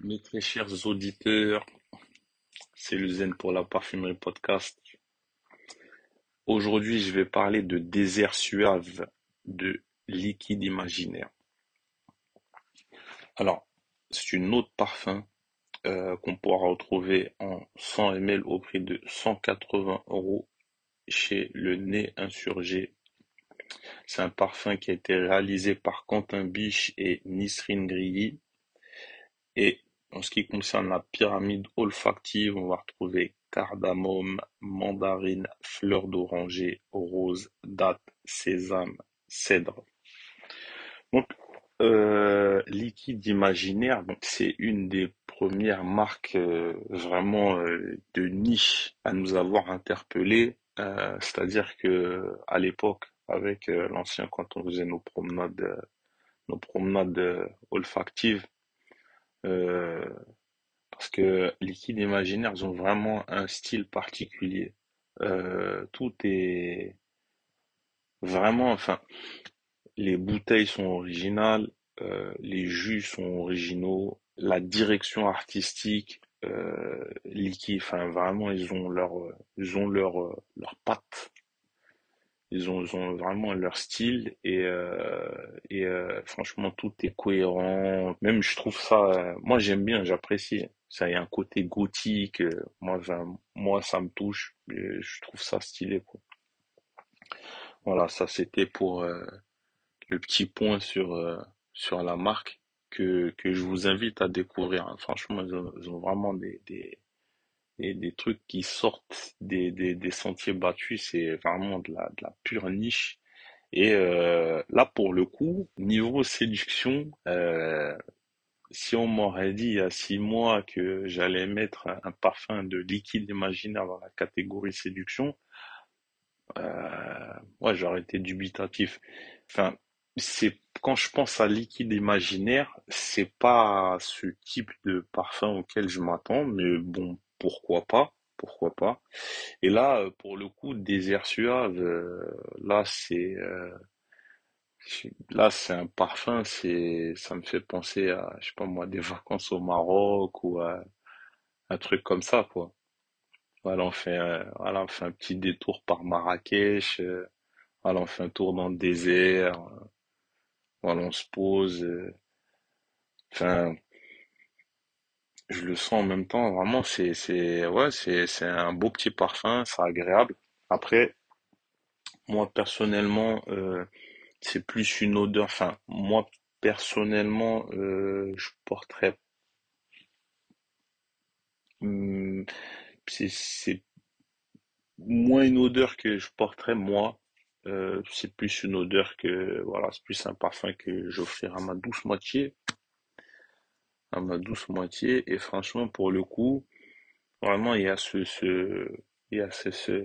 Mes très chers auditeurs, c'est le Zen pour la parfumerie podcast. Aujourd'hui, je vais parler de désert suave de liquide imaginaire. Alors, c'est une autre parfum euh, qu'on pourra retrouver en 100 ml au prix de 180 euros chez le Nez Insurgé. C'est un parfum qui a été réalisé par Quentin Biche et Nisrine Grilly. Et en ce qui concerne la pyramide olfactive, on va retrouver cardamome, mandarine, fleur d'oranger, rose, date, sésame, cèdre. Donc, euh, liquide imaginaire, donc c'est une des premières marques euh, vraiment euh, de niche à nous avoir interpellés. C'est-à-dire que à l'époque, avec l'ancien, quand on faisait nos promenades, nos promenades olfactives, parce que Liquide Imaginaire, ils ont vraiment un style particulier. Euh, tout est vraiment, enfin, les bouteilles sont originales, euh, les jus sont originaux, la direction artistique, euh, Liquide, enfin, vraiment, ils ont leur, ils ont leur, leur patte ils ont, ils ont vraiment leur style et, euh, et euh, franchement tout est cohérent. Même je trouve ça, euh, moi j'aime bien, j'apprécie. Ça y a un côté gothique. Euh, moi, moi ça me touche. je trouve ça stylé quoi. Voilà, ça c'était pour euh, le petit point sur sur la marque que que je vous invite à découvrir. Hein. Franchement, ils ont, ils ont vraiment des, des et des trucs qui sortent des, des, sentiers battus, c'est vraiment de la, de la pure niche. Et euh, là, pour le coup, niveau séduction, euh, si on m'aurait dit il y a six mois que j'allais mettre un, parfum de liquide imaginaire dans la catégorie séduction, euh, ouais, j'aurais été dubitatif. Enfin, c'est quand je pense à liquide imaginaire, c'est pas ce type de parfum auquel je m'attends, mais bon, pourquoi pas, pourquoi pas. Et là, euh, pour le coup, désert suave, euh, là c'est euh, là c'est un parfum, c'est ça me fait penser à je sais pas moi des vacances au Maroc ou à un truc comme ça quoi. Voilà, on fait voilà, on fait un petit détour par Marrakech, voilà, on fait un tour dans le désert, voilà, on se pose. Enfin, je le sens en même temps, vraiment, c'est, c'est, ouais, c'est, c'est un beau petit parfum, c'est agréable. Après, moi personnellement, euh, c'est plus une odeur, enfin, moi personnellement, euh, je porterais, hmm, c'est, c'est moins une odeur que je porterais moi, euh, c'est plus une odeur que, voilà, c'est plus un parfum que j'offrirai à ma douce moitié à ma douce moitié. Et franchement, pour le coup, vraiment, il y a ce, ce, il y a ce, ce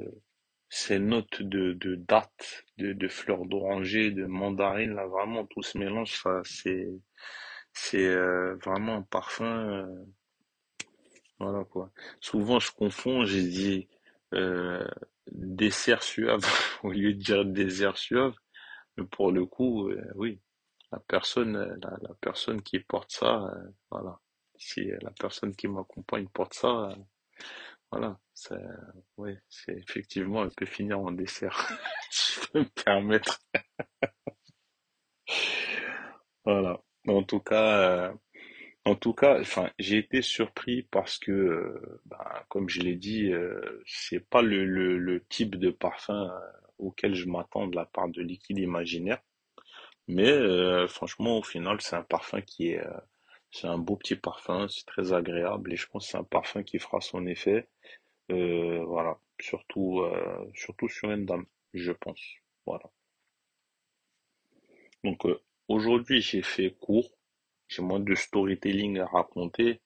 ces notes de, de date, de, de fleurs d'oranger, de mandarine, là, vraiment, tout se mélange, ça, c'est, c'est euh, vraiment un parfum, euh, voilà quoi. Souvent, je confonds, j'ai dit euh, dessert suave au lieu de dire désert suave, mais pour le coup, oui, la personne, euh, la, personne qui porte ça, euh, voilà. Si la personne qui m'accompagne porte ça, euh, voilà, c'est, effectivement, elle peut finir en dessert, si je peux me permettre. Voilà. En tout cas, en tout cas, enfin, j'ai été surpris parce que, ben, comme je l'ai dit, c'est pas le type de parfum auquel je m'attends de la part de Liquide Imaginaire. Mais euh, franchement, au final, c'est un parfum qui est, euh, c'est un beau petit parfum, c'est très agréable et je pense que c'est un parfum qui fera son effet. Euh, voilà, surtout, surtout sur une dame, je pense. Voilà. Donc aujourd'hui, j'ai fait court j'ai moins de storytelling à raconter,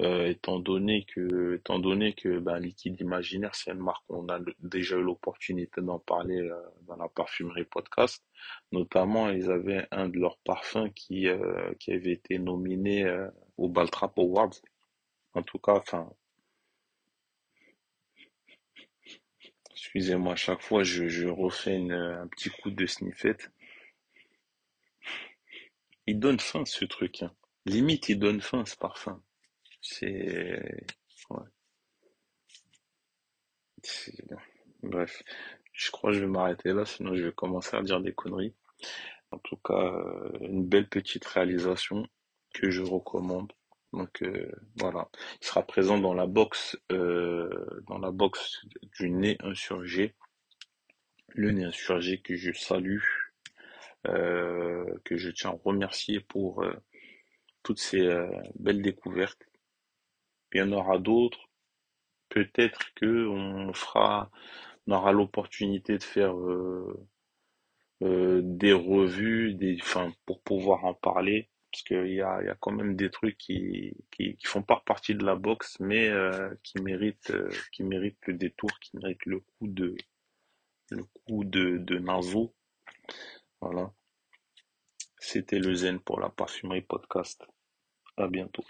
euh, étant donné que, étant donné que ben, Liquide Imaginaire, c'est une marque, on a déjà eu l'opportunité d'en parler euh, dans la parfumerie podcast. Notamment, ils avaient un de leurs parfums qui, euh, qui avait été nominé au Baltrap Awards. En tout cas, enfin, excusez-moi, à chaque fois, je, je refais un petit coup de sniffette. Il donne faim ce truc. Hein. Limite, il donne faim ce parfum. C'est, ouais, bref. Je crois que je vais m'arrêter là, sinon je vais commencer à dire des conneries. En tout cas, euh, une belle petite réalisation que je recommande. Donc euh, voilà, il sera présent dans la box, euh, dans la box du nez insurgé. Le nez insurgé que je salue, que je tiens à remercier pour toutes ces belles découvertes. Il y en aura d'autres. Peut-être que on fera, on aura l'opportunité de faire euh, des revues, des, enfin, pour pouvoir en parler, parce qu'il y a, y a quand même des trucs qui, qui, qui font pas partie de la boxe, mais euh, qui méritent, euh, qui méritent le détour, qui méritent le coup de, le coup de, de naso. Voilà. C'était le Zen pour la parfumerie podcast. À bientôt.